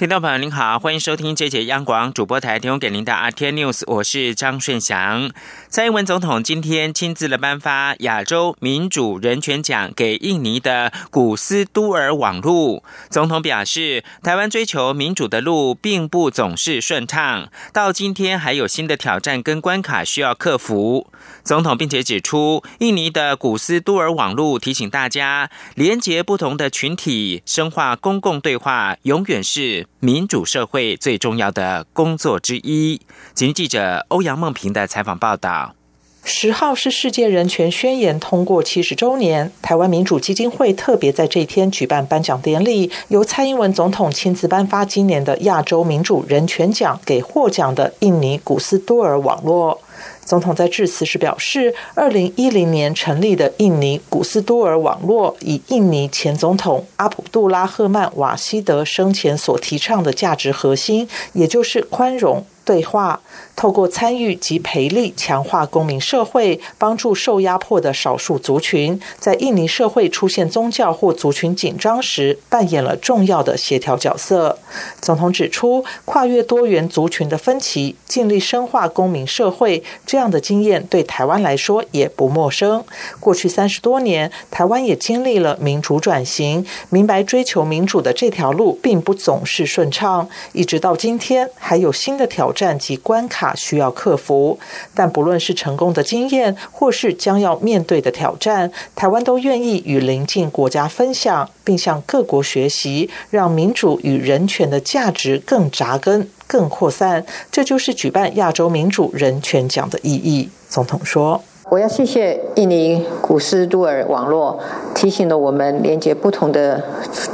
听众朋友您好，欢迎收听这节央广主播台提供给您的 RT News，我是张顺祥。蔡英文总统今天亲自了颁发亚洲民主人权奖给印尼的古斯都尔网路。总统表示，台湾追求民主的路并不总是顺畅，到今天还有新的挑战跟关卡需要克服。总统并且指出，印尼的古斯都尔网路提醒大家，连接不同的群体，深化公共对话，永远是。民主社会最重要的工作之一。请记者欧阳梦平的采访报道。十号是世界人权宣言通过七十周年，台湾民主基金会特别在这一天举办颁奖典礼，由蔡英文总统亲自颁发今年的亚洲民主人权奖给获奖的印尼古斯多尔网络。总统在致辞时表示，二零一零年成立的印尼古斯多尔网络，以印尼前总统阿卜杜拉赫曼瓦希德生前所提倡的价值核心，也就是宽容。对话，透过参与及培力，强化公民社会，帮助受压迫的少数族群，在印尼社会出现宗教或族群紧张时，扮演了重要的协调角色。总统指出，跨越多元族群的分歧，尽力深化公民社会，这样的经验对台湾来说也不陌生。过去三十多年，台湾也经历了民主转型，明白追求民主的这条路并不总是顺畅，一直到今天，还有新的挑战。及关卡需要克服，但不论是成功的经验，或是将要面对的挑战，台湾都愿意与邻近国家分享，并向各国学习，让民主与人权的价值更扎根、更扩散。这就是举办亚洲民主人权奖的意义。总统说：“我要谢谢印尼古斯杜尔网络，提醒了我们连接不同的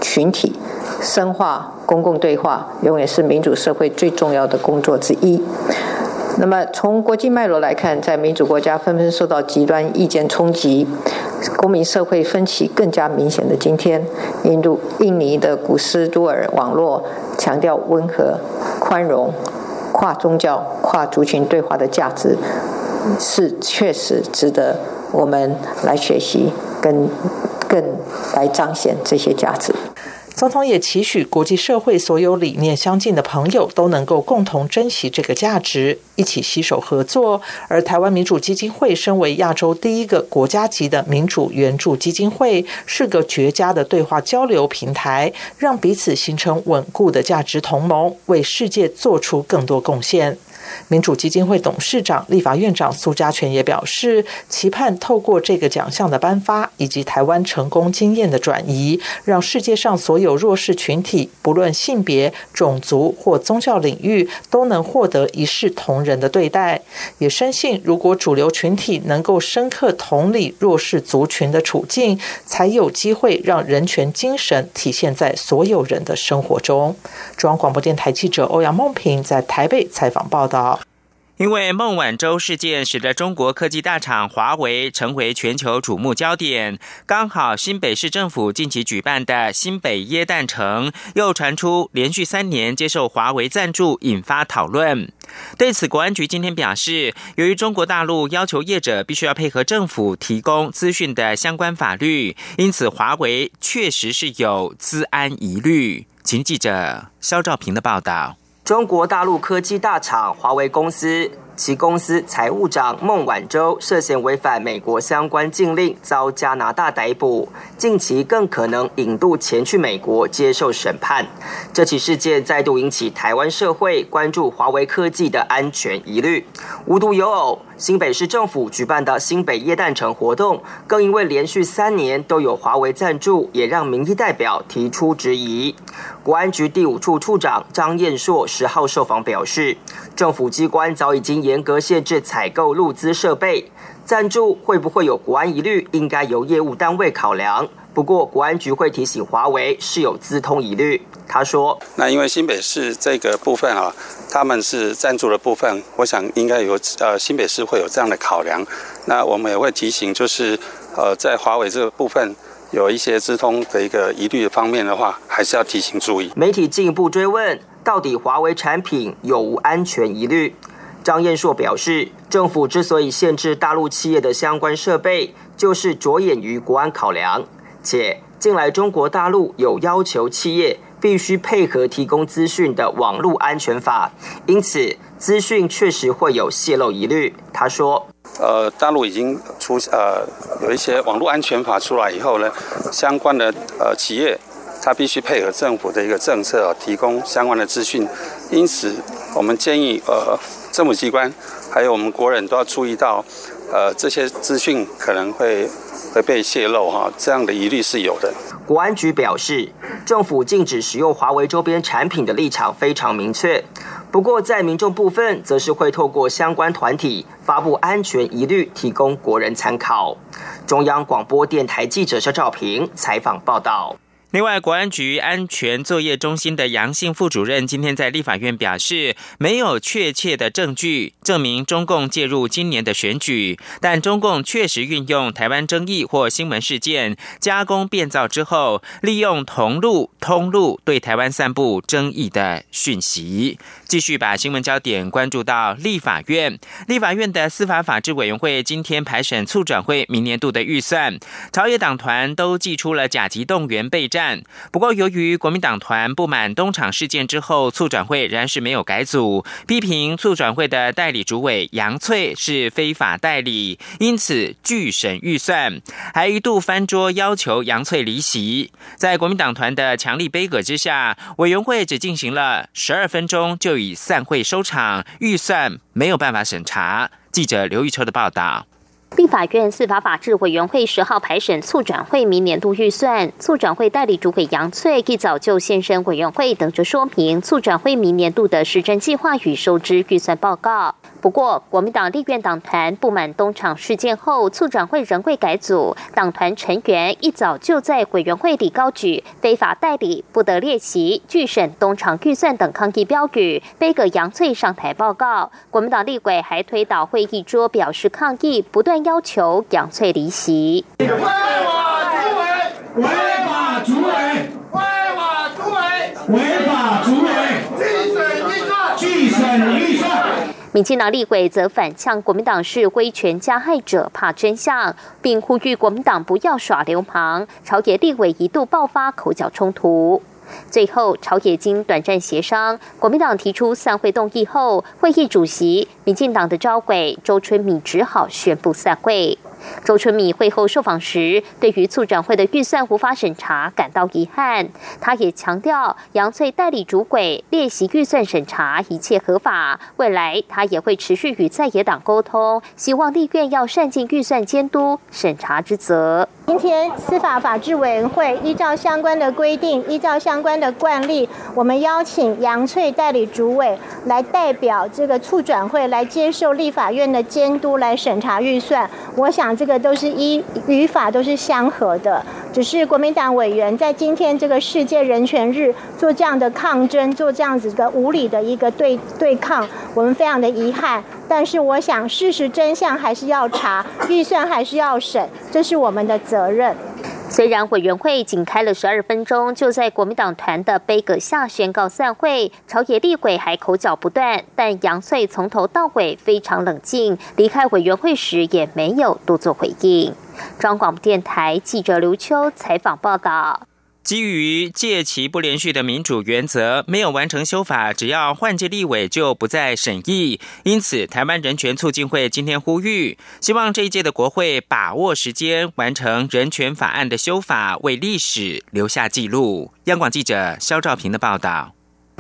群体。”深化公共对话，永远是民主社会最重要的工作之一。那么，从国际脉络来看，在民主国家纷纷受到极端意见冲击、公民社会分歧更加明显的今天，印度、印尼的古斯都尔网络强调温和、宽容、跨宗教、跨族群对话的价值，是确实值得我们来学习，跟更来彰显这些价值。总统也期许国际社会所有理念相近的朋友都能够共同珍惜这个价值，一起携手合作。而台湾民主基金会身为亚洲第一个国家级的民主援助基金会，是个绝佳的对话交流平台，让彼此形成稳固的价值同盟，为世界做出更多贡献。民主基金会董事长、立法院长苏家全也表示，期盼透过这个奖项的颁发，以及台湾成功经验的转移，让世界上所有弱势群体，不论性别、种族或宗教领域，都能获得一视同仁的对待。也深信，如果主流群体能够深刻同理弱势族群的处境，才有机会让人权精神体现在所有人的生活中。中央广播电台记者欧阳梦平在台北采访报道。因为孟晚舟事件，使得中国科技大厂华为成为全球瞩目焦点。刚好新北市政府近期举办的新北耶诞城，又传出连续三年接受华为赞助，引发讨论。对此，国安局今天表示，由于中国大陆要求业者必须要配合政府提供资讯的相关法律，因此华为确实是有资安疑虑。请记者肖兆平的报道。中国大陆科技大厂华为公司。其公司财务长孟晚舟涉嫌违反美国相关禁令，遭加拿大逮捕，近期更可能引渡前去美国接受审判。这起事件再度引起台湾社会关注华为科技的安全疑虑。无独有偶，新北市政府举办的新北耶诞城活动，更因为连续三年都有华为赞助，也让民意代表提出质疑。国安局第五处处长张彦硕十号受访表示，政府机关早已经。严格限制采购入资设备，赞助会不会有国安疑虑？应该由业务单位考量。不过，国安局会提醒华为是有资通疑虑。他说：“那因为新北市这个部分啊，他们是赞助的部分，我想应该有呃新北市会有这样的考量。那我们也会提醒，就是呃在华为这个部分有一些资通的一个疑虑方面的话，还是要提醒注意。”媒体进一步追问。到底华为产品有无安全疑虑？张彦硕表示，政府之所以限制大陆企业的相关设备，就是着眼于国安考量，且近来中国大陆有要求企业必须配合提供资讯的网络安全法，因此资讯确实会有泄露疑虑。他说。呃，大陆已经出呃有一些网络安全法出来以后呢，相关的呃企业，它必须配合政府的一个政策，提供相关的资讯。因此，我们建议呃政府机关还有我们国人都要注意到，呃这些资讯可能会会被泄露哈，这样的疑虑是有的。国安局表示，政府禁止使用华为周边产品的立场非常明确。不过，在民众部分，则是会透过相关团体发布安全疑虑，提供国人参考。中央广播电台记者肖照平采访报道。另外，国安局安全作业中心的杨姓副主任今天在立法院表示，没有确切的证据证明中共介入今年的选举，但中共确实运用台湾争议或新闻事件加工变造之后，利用同路通路对台湾散布争议的讯息。继续把新闻焦点关注到立法院，立法院的司法法制委员会今天排审促转会明年度的预算，朝野党团都祭出了甲级动员备战。不过，由于国民党团不满东厂事件之后，促转会仍然是没有改组，批评促转会的代理主委杨翠是非法代理，因此拒审预算，还一度翻桌要求杨翠离席。在国民党团的强力杯葛之下，委员会只进行了十二分钟就以散会收场，预算没有办法审查。记者刘玉秋的报道。立法院司法法制委员会十号排审促转会明年度预算，促转会代理主委杨翠一早就现身委员会，等着说明促转会明年度的实政计划与收支预算报告。不过，国民党立院党团不满东厂事件后，促转会仍会改组，党团成员一早就在委员会里高举“非法代理不得列席，拒审东厂预算”等抗议标语，背个杨翠上台报告。国民党立委还推倒会议桌表示抗议，不断要求杨翠离席委，违法主委，违法主委，违法主委，拒审预算，拒审预算。民进党立委则反呛国民党是威权加害者，怕真相，并呼吁国民党不要耍流氓。朝野立委一度爆发口角冲突，最后朝野经短暂协商，国民党提出散会动议后，会议主席民进党的召委周春米只好宣布散会。周春米会后受访时，对于促展会的预算无法审查感到遗憾。他也强调，杨翠代理主轨练习预算审查一切合法。未来他也会持续与在野党沟通，希望立院要善尽预算监督审查之责。今天司法法制委员会依照相关的规定，依照相关的惯例，我们邀请杨翠代理主委来代表这个促转会来接受立法院的监督，来审查预算。我想这个都是依语法都是相合的，只是国民党委员在今天这个世界人权日做这样的抗争，做这样子的无理的一个对对抗，我们非常的遗憾。但是我想，事实真相还是要查，预算还是要审，这是我们的责任。虽然委员会仅开了十二分钟，就在国民党团的杯阁下宣告散会，朝野厉鬼还口角不断，但杨翠从头到尾非常冷静，离开委员会时也没有多做回应。中广播电台记者刘秋采访报道。基于借其不连续的民主原则，没有完成修法，只要换届立委就不再审议。因此，台湾人权促进会今天呼吁，希望这一届的国会把握时间，完成人权法案的修法，为历史留下记录。央广记者肖兆平的报道。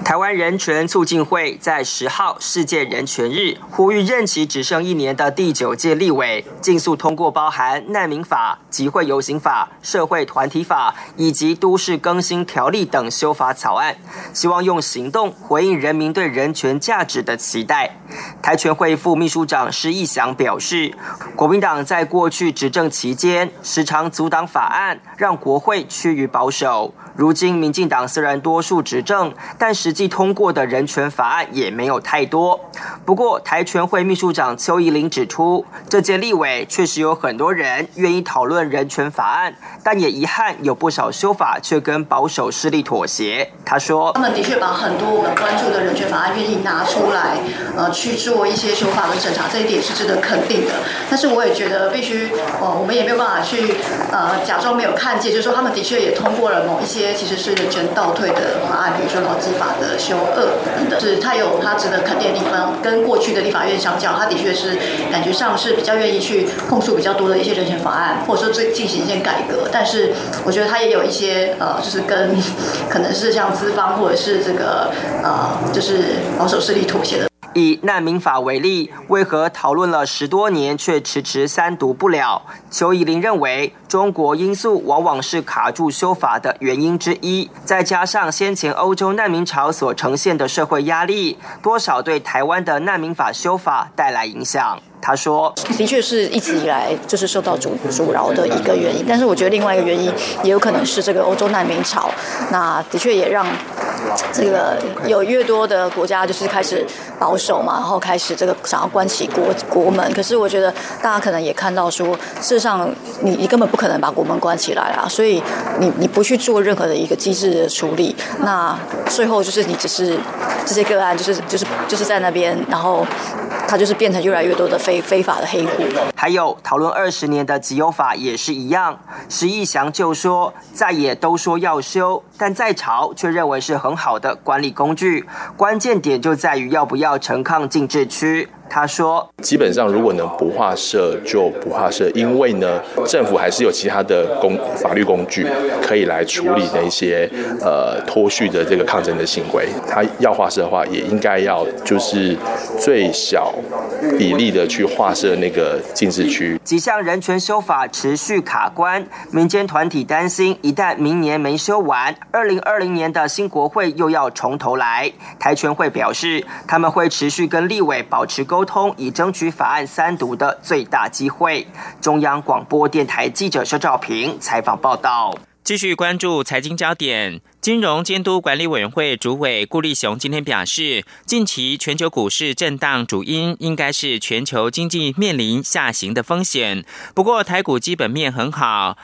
台湾人权促进会在十号世界人权日呼吁任期只剩一年的第九届立委，尽速通过包含难民法、集会游行法、社会团体法以及都市更新条例等修法草案，希望用行动回应人民对人权价值的期待。台全会副秘书长施义祥表示，国民党在过去执政期间时常阻挡法案，让国会趋于保守。如今民进党虽然多数执政，但实际通过的人权法案也没有太多。不过台全会秘书长邱怡玲指出，这届立委确实有很多人愿意讨论人权法案，但也遗憾有不少修法却跟保守势力妥协。他说：“他们的确把很多我们关注的人权法案愿意拿出来，呃，去做一些修法跟审查，这一点是值得肯定的。但是我也觉得必须，呃，我们也没有办法去呃假装没有看见，就是说他们的确也通过了某一些其实是人权倒退的法案，比如说劳基法的修二等等，是它有它值得肯定的地方。跟过去的立法院相较，它的确是感觉上是比较愿意去碰触比较多的一些人权法案，或者说最进行一些改革。但是我觉得它也有一些呃，就是跟可能是像资方或者是这个呃，就是保守势力妥协的。以难民法为例，为何讨论了十多年却迟迟三读不了？邱怡玲认为，中国因素往往是卡住修法的原因之一，再加上先前欧洲难民潮所呈现的社会压力，多少对台湾的难民法修法带来影响。他说：“的确是一直以来就是受到阻阻挠的一个原因，但是我觉得另外一个原因也有可能是这个欧洲难民潮，那的确也让这个有越多的国家就是开始保守嘛，然后开始这个想要关起国国门。可是我觉得大家可能也看到说，事实上你你根本不可能把国门关起来啊，所以你你不去做任何的一个机制的处理，那最后就是你只是这些个案就是就是就是在那边，然后。”它就是变成越来越多的非非法的黑户。还有讨论二十年的集邮法也是一样，石义祥就说，再也都说要修，但在朝却认为是很好的管理工具，关键点就在于要不要成抗禁制区。他说：“基本上，如果能不划设就不划设，因为呢，政府还是有其他的工法律工具可以来处理那些呃脱序的这个抗争的行为。他要划设的话，也应该要就是最小比例的去划设那个禁止区。几项人权修法持续卡关，民间团体担心，一旦明年没修完，二零二零年的新国会又要从头来。台全会表示，他们会持续跟立委保持沟。”沟通以争取法案三读的最大机会。中央广播电台记者肖兆平采访报道。继续关注财经焦点，金融监督管理委员会主委顾立雄今天表示，近期全球股市震荡主因应该是全球经济面临下行的风险。不过台股基本面很好。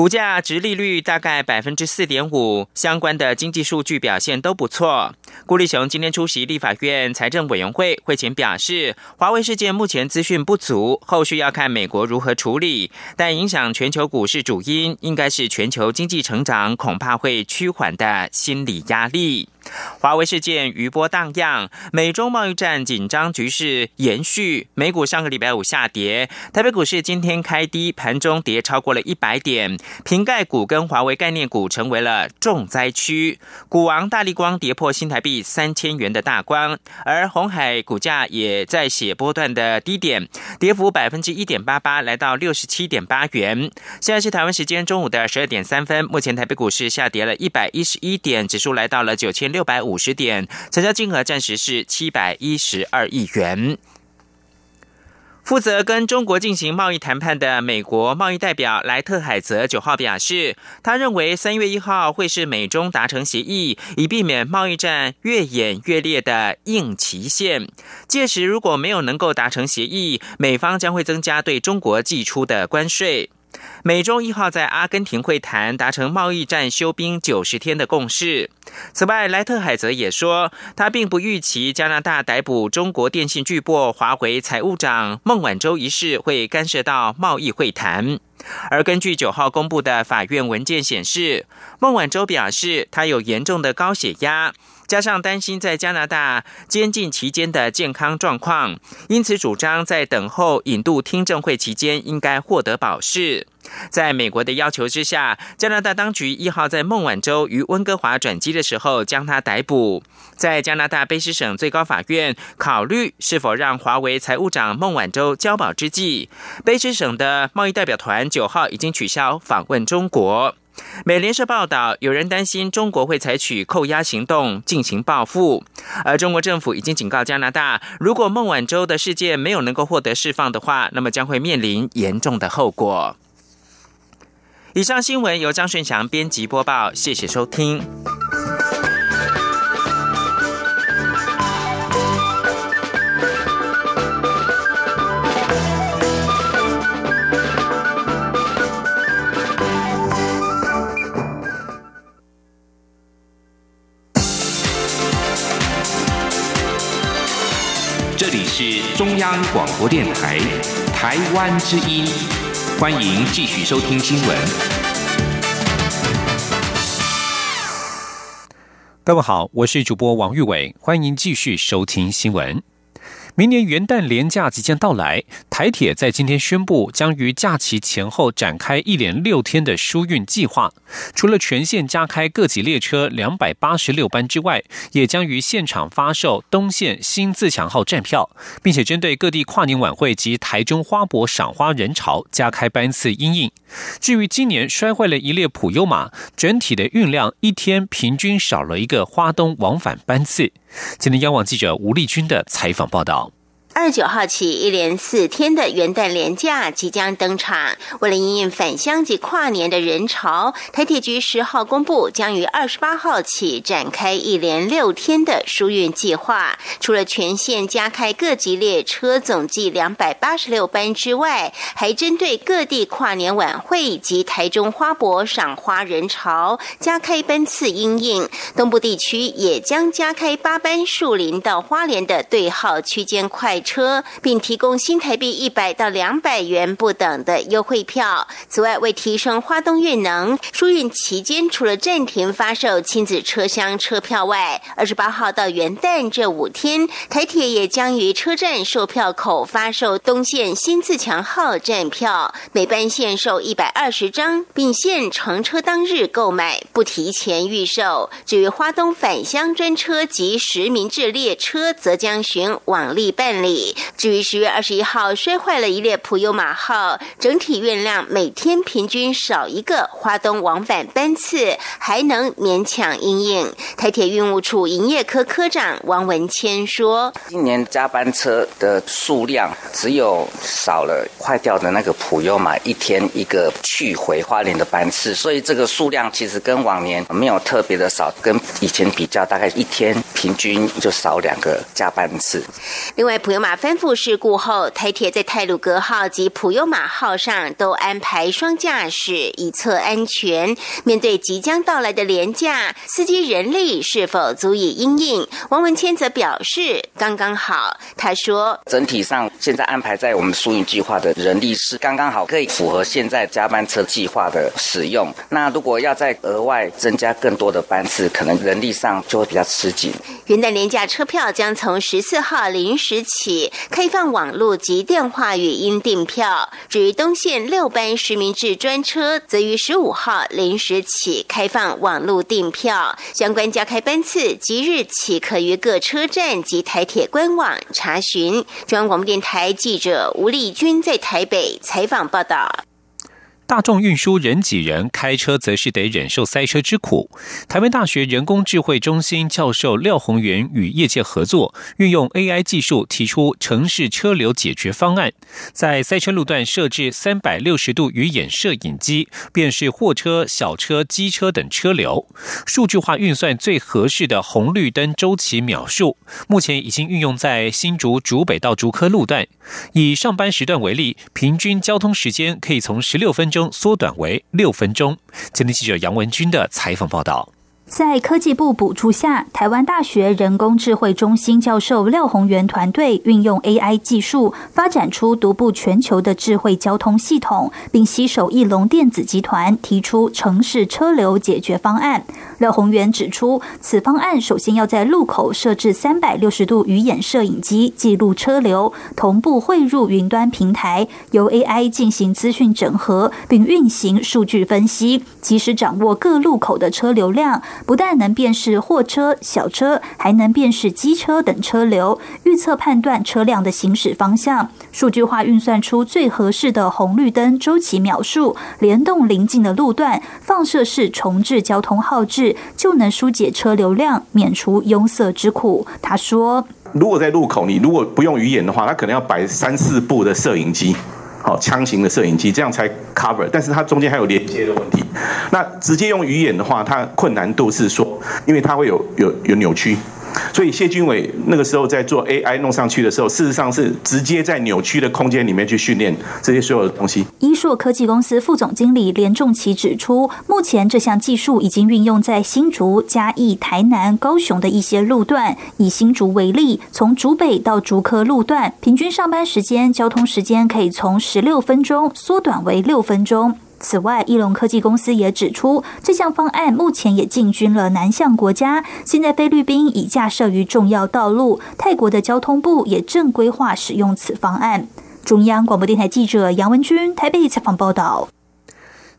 股价、值利率大概百分之四点五，相关的经济数据表现都不错。顾立雄今天出席立法院财政委员会会前表示，华为事件目前资讯不足，后续要看美国如何处理。但影响全球股市主因，应该是全球经济成长恐怕会趋缓的心理压力。华为事件余波荡漾，美中贸易战紧张局势延续，美股上个礼拜五下跌，台北股市今天开低，盘中跌超过了一百点，瓶盖股跟华为概念股成为了重灾区，股王大力光跌破新台币三千元的大关，而红海股价也在写波段的低点，跌幅百分之一点八八，来到六十七点八元。现在是台湾时间中午的十二点三分，目前台北股市下跌了一百一十一点，指数来到了九千。六百五十点，成交金额暂时是七百一十二亿元。负责跟中国进行贸易谈判的美国贸易代表莱特海泽九号表示，他认为三月一号会是美中达成协议，以避免贸易战越演越烈的硬期限。届时如果没有能够达成协议，美方将会增加对中国寄出的关税。美中一号在阿根廷会谈达成贸易战休兵九十天的共识。此外，莱特海泽也说，他并不预期加拿大逮捕中国电信巨擘华为财务长孟晚舟一事会干涉到贸易会谈。而根据九号公布的法院文件显示，孟晚舟表示他有严重的高血压。加上担心在加拿大监禁期间的健康状况，因此主张在等候引渡听证会期间应该获得保释。在美国的要求之下，加拿大当局一号在孟晚舟于温哥华转机的时候将他逮捕。在加拿大卑诗省最高法院考虑是否让华为财务长孟晚舟交保之际，卑诗省的贸易代表团九号已经取消访问中国。美联社报道，有人担心中国会采取扣押行动进行报复，而中国政府已经警告加拿大，如果孟晚舟的事件没有能够获得释放的话，那么将会面临严重的后果。以上新闻由张顺祥编辑播报，谢谢收听。中央广播电台台湾之音，欢迎继续收听新闻。各位好，我是主播王玉伟，欢迎继续收听新闻。明年元旦连假即将到来，台铁在今天宣布，将于假期前后展开一连六天的疏运计划。除了全线加开各级列车两百八十六班之外，也将于现场发售东线新自强号站票，并且针对各地跨年晚会及台中花博赏花人潮加开班次因应。至于今年摔坏了一列普悠马，整体的运量一天平均少了一个花东往返班次。今天央网记者吴丽君的采访报道。二十九号起，一连四天的元旦连假即将登场。为了应应返乡及跨年的人潮，台铁局十号公布，将于二十八号起展开一连六天的疏运计划。除了全线加开各级列车总计两百八十六班之外，还针对各地跨年晚会及台中花博赏花人潮加开班次应应。东部地区也将加开八班树林到花莲的对号区间快。车，并提供新台币一百到两百元不等的优惠票。此外，为提升花东运能，疏运期间除了暂停发售亲子车厢车票外，二十八号到元旦这五天，台铁也将于车站售票口发售东线新自强号站票，每班限售一百二十张，并限乘车当日购买，不提前预售。至于花东返乡专车及实名制列车，则将循往例办理。至于十月二十一号摔坏了一列普悠马号，整体运量每天平均少一个花东往返班次，还能勉强应应。台铁运务处营业科科长王文谦说：“今年加班车的数量只有少了坏掉的那个普悠马一天一个去回花莲的班次，所以这个数量其实跟往年没有特别的少，跟以前比较，大概一天平均就少两个加班次。另外，普悠马翻覆事故后，台铁在泰鲁格号及普悠马号上都安排双驾驶，以测安全。面对即将到来的廉价，司机人力是否足以应应？王文谦则表示刚刚好。他说：“整体上现在安排在我们疏运计划的人力是刚刚好，可以符合现在加班车计划的使用。那如果要再额外增加更多的班次，可能人力上就会比较吃紧。”元旦廉价车票将从十四号零时起。开放网络及电话语音订票。至于东线六班实名制专车，则于十五号零时起开放网络订票。相关加开班次即日起可于各车站及台铁官网查询。中央广播电台记者吴丽君在台北采访报道。大众运输人挤人，开车则是得忍受塞车之苦。台湾大学人工智慧中心教授廖宏源与业界合作，运用 AI 技术提出城市车流解决方案，在塞车路段设置三百六十度鱼眼摄影机，辨识货车、小车、机车等车流，数据化运算最合适的红绿灯周期秒数。目前已经运用在新竹竹北到竹科路段，以上班时段为例，平均交通时间可以从十六分钟。缩短为六分钟。今天记者杨文军的采访报道。在科技部补助下，台湾大学人工智慧中心教授廖宏源团队运用 AI 技术，发展出独步全球的智慧交通系统，并携手翼龙电子集团提出城市车流解决方案。廖宏源指出，此方案首先要在路口设置三百六十度鱼眼摄影机，记录车流，同步汇入云端平台，由 AI 进行资讯整合，并运行数据分析，及时掌握各路口的车流量。不但能辨识货车、小车，还能辨识机车等车流，预测判断车辆的行驶方向，数据化运算出最合适的红绿灯周期秒数，联动临近的路段，放射式重置交通号志，就能疏解车流量，免除拥塞之苦。他说：“如果在路口，你如果不用鱼眼的话，他可能要摆三四部的摄影机。”好枪型的摄影机，这样才 cover。但是它中间还有连接的问题。那直接用鱼眼的话，它困难度是说，因为它会有有有扭曲。所以谢军伟那个时候在做 AI 弄上去的时候，事实上是直接在扭曲的空间里面去训练这些所有的东西。一硕科技公司副总经理连仲奇指出，目前这项技术已经运用在新竹、嘉义、台南、高雄的一些路段。以新竹为例，从竹北到竹科路段，平均上班时间、交通时间可以从十六分钟缩短为六分钟。此外，翼龙科技公司也指出，这项方案目前也进军了南向国家。现在菲律宾已架设于重要道路，泰国的交通部也正规划使用此方案。中央广播电台记者杨文君台北采访报道。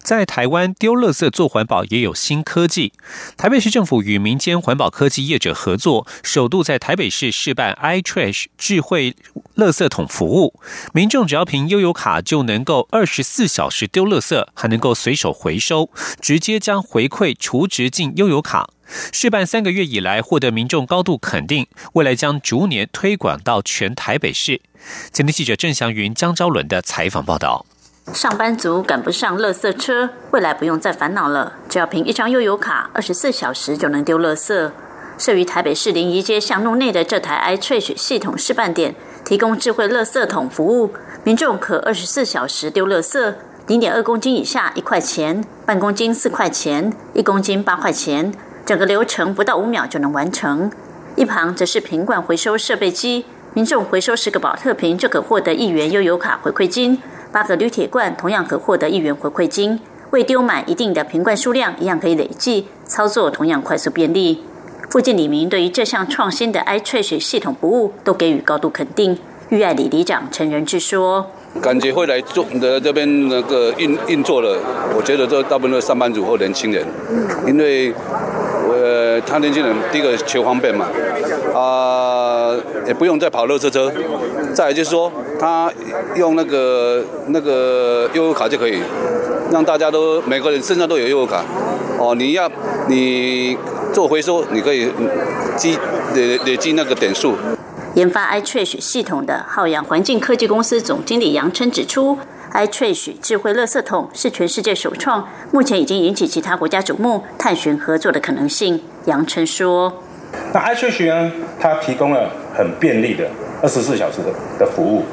在台湾丢垃圾做环保也有新科技。台北市政府与民间环保科技业者合作，首度在台北市试办 iTrash 智慧垃圾桶服务。民众只要凭悠游卡就能够二十四小时丢垃圾，还能够随手回收，直接将回馈储值进悠游卡。试办三个月以来，获得民众高度肯定，未来将逐年推广到全台北市。今天记者郑祥云、江昭伦的采访报道。上班族赶不上垃圾车，未来不用再烦恼了，只要凭一张悠游卡，二十四小时就能丢垃圾。设于台北市临沂街巷弄内的这台 iTrash 系统示范点，提供智慧垃圾桶服务，民众可二十四小时丢垃圾，零点二公斤以下一块钱，半公斤四块钱，一公斤八块钱，整个流程不到五秒就能完成。一旁则是瓶罐回收设备机，民众回收十个保特瓶就可获得一元悠游卡回馈金。八个铝铁罐同样可获得一元回馈金，未丢满一定的瓶罐数量，一样可以累计，操作同样快速便利。附近里民对于这项创新的 iTrash 系统服务都给予高度肯定。玉爱里里长陈仁志说：“感觉会来做的这边那个运运作了，我觉得这大部分都是上班族或年轻人，因为呃，他年轻人第一个求方便嘛，啊，也不用再跑热车车。再就是说，他用那个那个悠游卡就可以，让大家都每个人身上都有悠游卡。哦，你要你做回收，你可以积累累积那个点数。研发 iTrash 系统的浩洋环境科技公司总经理杨琛指出，iTrash 智慧垃圾桶是全世界首创，目前已经引起其他国家瞩目，探寻合作的可能性。杨琛说：“那 iTrash 呢？它提供了很便利的。”二十四小时的的服务，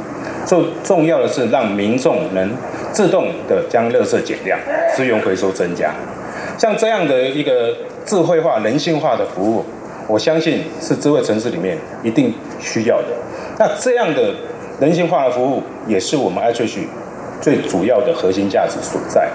最重要的是让民众能自动的将垃圾减量，资源回收增加。像这样的一个智慧化、人性化的服务，我相信是智慧城市里面一定需要的。那这样的人性化的服务，也是我们 iTrash 最主要的核心价值所在。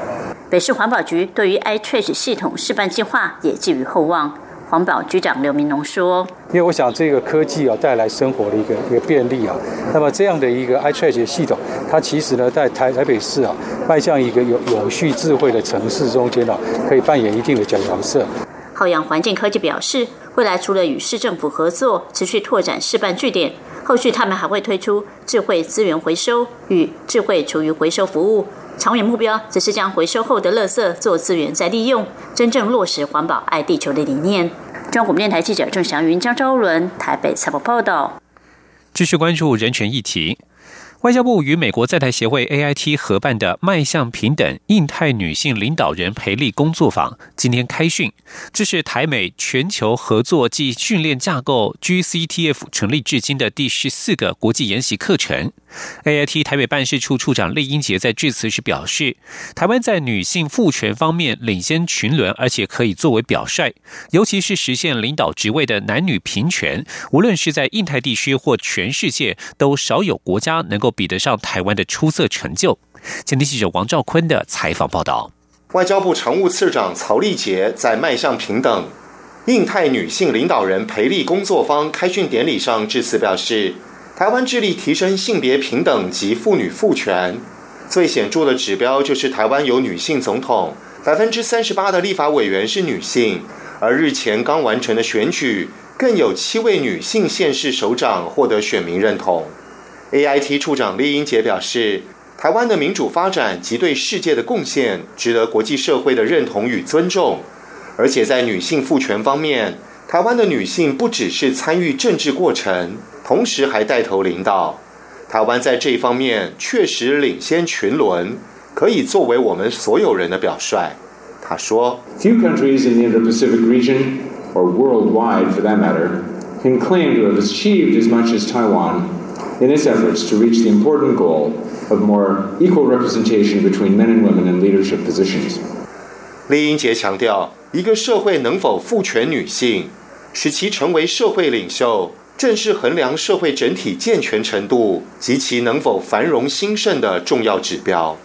北市环保局对于 iTrash 系统示范计划也寄予厚望。环保局长刘明龙说：“因为我想这个科技啊带来生活的一个一个便利啊，那么这样的一个 iTrash 系统，它其实呢在台台北市啊迈向一个有有序智慧的城市中间呢，可以扮演一定的角色。”浩洋环境科技表示，未来除了与市政府合作，持续拓展示范据点，后续他们还会推出智慧资源回收与智慧厨余回收服务。长远目标则是将回收后的垃圾做资源再利用，真正落实环保爱地球的理念。中央广播电台记者郑祥云、江昭伦台北采访报道。继续关注人权议题。外交部与美国在台协会 AIT 合办的迈向平等印太女性领导人培力工作坊今天开训，这是台美全球合作暨训练架构 GCTF 成立至今的第十四个国际研习课程。AIT 台北办事处处长厉英杰在致辞时表示，台湾在女性赋权方面领先群伦，而且可以作为表率，尤其是实现领导职位的男女平权，无论是在印太地区或全世界，都少有国家能够。比得上台湾的出色成就。前天记者王兆坤的采访报道。外交部常务次长曹丽杰在迈向平等印太女性领导人培力工作坊开训典礼上致辞表示，台湾致力提升性别平等及妇女赋权，最显著的指标就是台湾有女性总统，百分之三十八的立法委员是女性，而日前刚完成的选举更有七位女性县市首长获得选民认同。AIT 处长厉英杰表示，台湾的民主发展及对世界的贡献，值得国际社会的认同与尊重。而且在女性赋权方面，台湾的女性不只是参与政治过程，同时还带头领导。台湾在这一方面确实领先群伦，可以作为我们所有人的表率。他说：“Few countries in the Indo-Pacific region, or worldwide for that matter, can claim to have achieved as much as Taiwan in its efforts to reach the important goal of more equal representation between men and women in leadership positions。”李英杰强调，一个社会能否赋权女性，使其成为社会领袖。正是衡量社会整体健全程度及其能否繁荣兴盛的重要指标。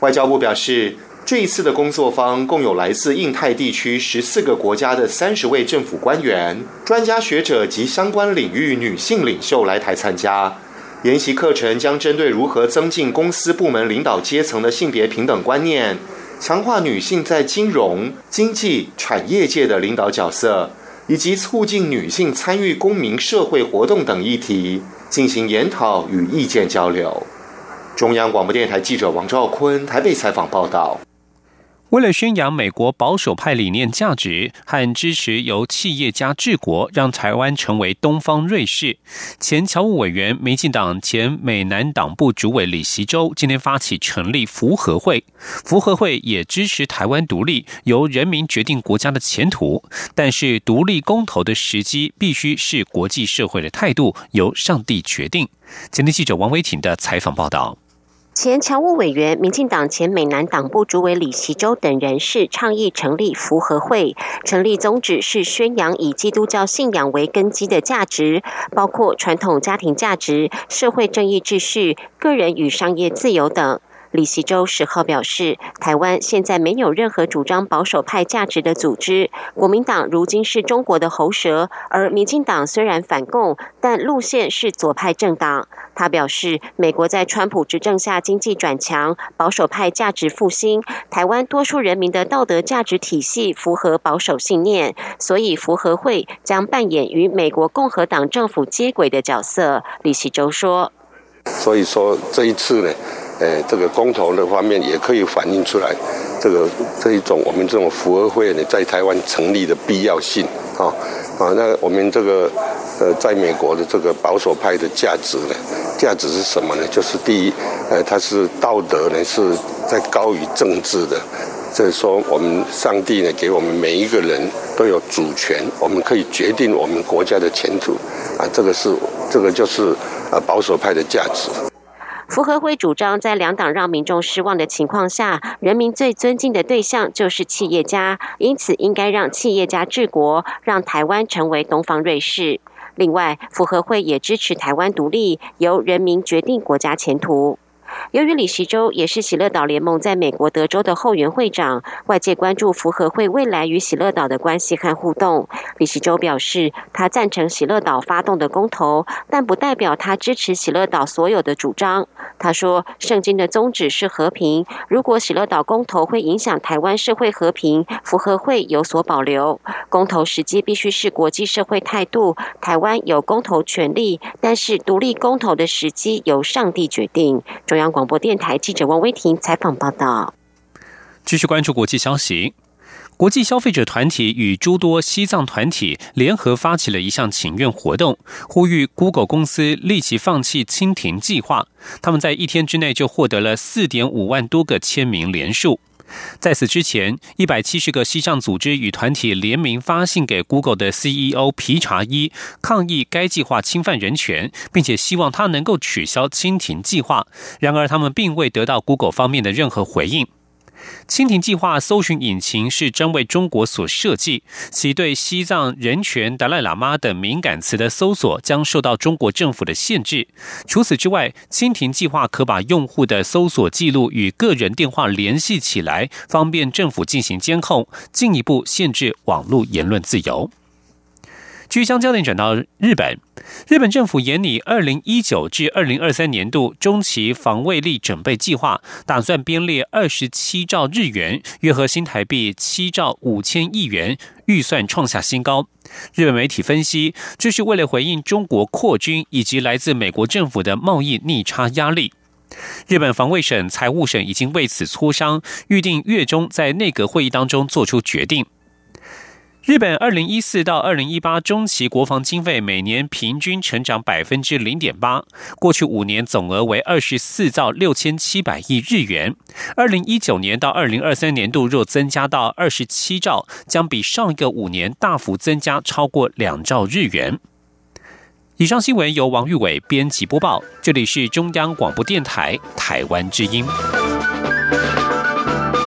外交部表示，这一次的工作坊共有来自印太地区十四个国家的三十位政府官员、专家学者及相关领域女性领袖来台参加。研习课程将针对如何增进公司部门领导阶层的性别平等观念，强化女性在金融、经济、产业界的领导角色。以及促进女性参与公民社会活动等议题进行研讨与意见交流。中央广播电台记者王兆坤台北采访报道。为了宣扬美国保守派理念价值和支持由企业家治国，让台湾成为东方瑞士，前侨务委员、民进党前美南党部主委李习洲今天发起成立福和会。福和会也支持台湾独立，由人民决定国家的前途。但是，独立公投的时机必须是国际社会的态度，由上帝决定。前天记者王维婷的采访报道。前侨务委员、民进党前美南党部主委李习洲等人士倡议成立福合会，成立宗旨是宣扬以基督教信仰为根基的价值，包括传统家庭价值、社会正义秩序、个人与商业自由等。李希洲十号表示，台湾现在没有任何主张保守派价值的组织。国民党如今是中国的喉舌，而民进党虽然反共，但路线是左派政党。他表示，美国在川普执政下经济转强，保守派价值复兴，台湾多数人民的道德价值体系符合保守信念，所以符合会将扮演与美国共和党政府接轨的角色。李希洲说：“所以说这一次呢。”呃，这个公投的方面也可以反映出来，这个这一种我们这种福和会呢，在台湾成立的必要性啊啊，那我们这个呃，在美国的这个保守派的价值呢，价值是什么呢？就是第一，呃，它是道德呢是在高于政治的，就是说我们上帝呢给我们每一个人都有主权，我们可以决定我们国家的前途啊，这个是这个就是呃保守派的价值。福合会主张，在两党让民众失望的情况下，人民最尊敬的对象就是企业家，因此应该让企业家治国，让台湾成为东方瑞士。另外，福合会也支持台湾独立，由人民决定国家前途。由于李习洲也是喜乐岛联盟在美国德州的后援会长，外界关注福和会未来与喜乐岛的关系和互动。李习洲表示，他赞成喜乐岛发动的公投，但不代表他支持喜乐岛所有的主张。他说，圣经的宗旨是和平，如果喜乐岛公投会影响台湾社会和平，福和会有所保留。公投时机必须是国际社会态度，台湾有公投权利，但是独立公投的时机由上帝决定。中央。央广播电台记者王威婷采访报道。继续关注国际消息，国际消费者团体与诸多西藏团体联合发起了一项请愿活动，呼吁 Google 公司立即放弃蜻蜓计划。他们在一天之内就获得了四点五万多个签名连数。在此之前，一百七十个西藏组织与团体联名发信给 Google 的 CEO 皮查伊，抗议该计划侵犯人权，并且希望他能够取消蜻蜓计划。然而，他们并未得到 Google 方面的任何回应。蜻蜓计划搜寻引擎是专为中国所设计，其对西藏人权、达赖喇嘛等敏感词的搜索将受到中国政府的限制。除此之外，蜻蜓计划可把用户的搜索记录与个人电话联系起来，方便政府进行监控，进一步限制网络言论自由。据将焦点转到日本，日本政府研拟二零一九至二零二三年度中期防卫力准备计划，打算编列二十七兆日元，约合新台币七兆五千亿元，预算创下新高。日本媒体分析，这是为了回应中国扩军以及来自美国政府的贸易逆差压力。日本防卫省、财务省已经为此磋商，预定月中在内阁会议当中做出决定。日本二零一四到二零一八中期国防经费每年平均成长百分之零点八，过去五年总额为二十四兆六千七百亿日元。二零一九年到二零二三年度若增加到二十七兆，将比上一个五年大幅增加超过两兆日元。以上新闻由王玉伟编辑播报，这里是中央广播电台台湾之音。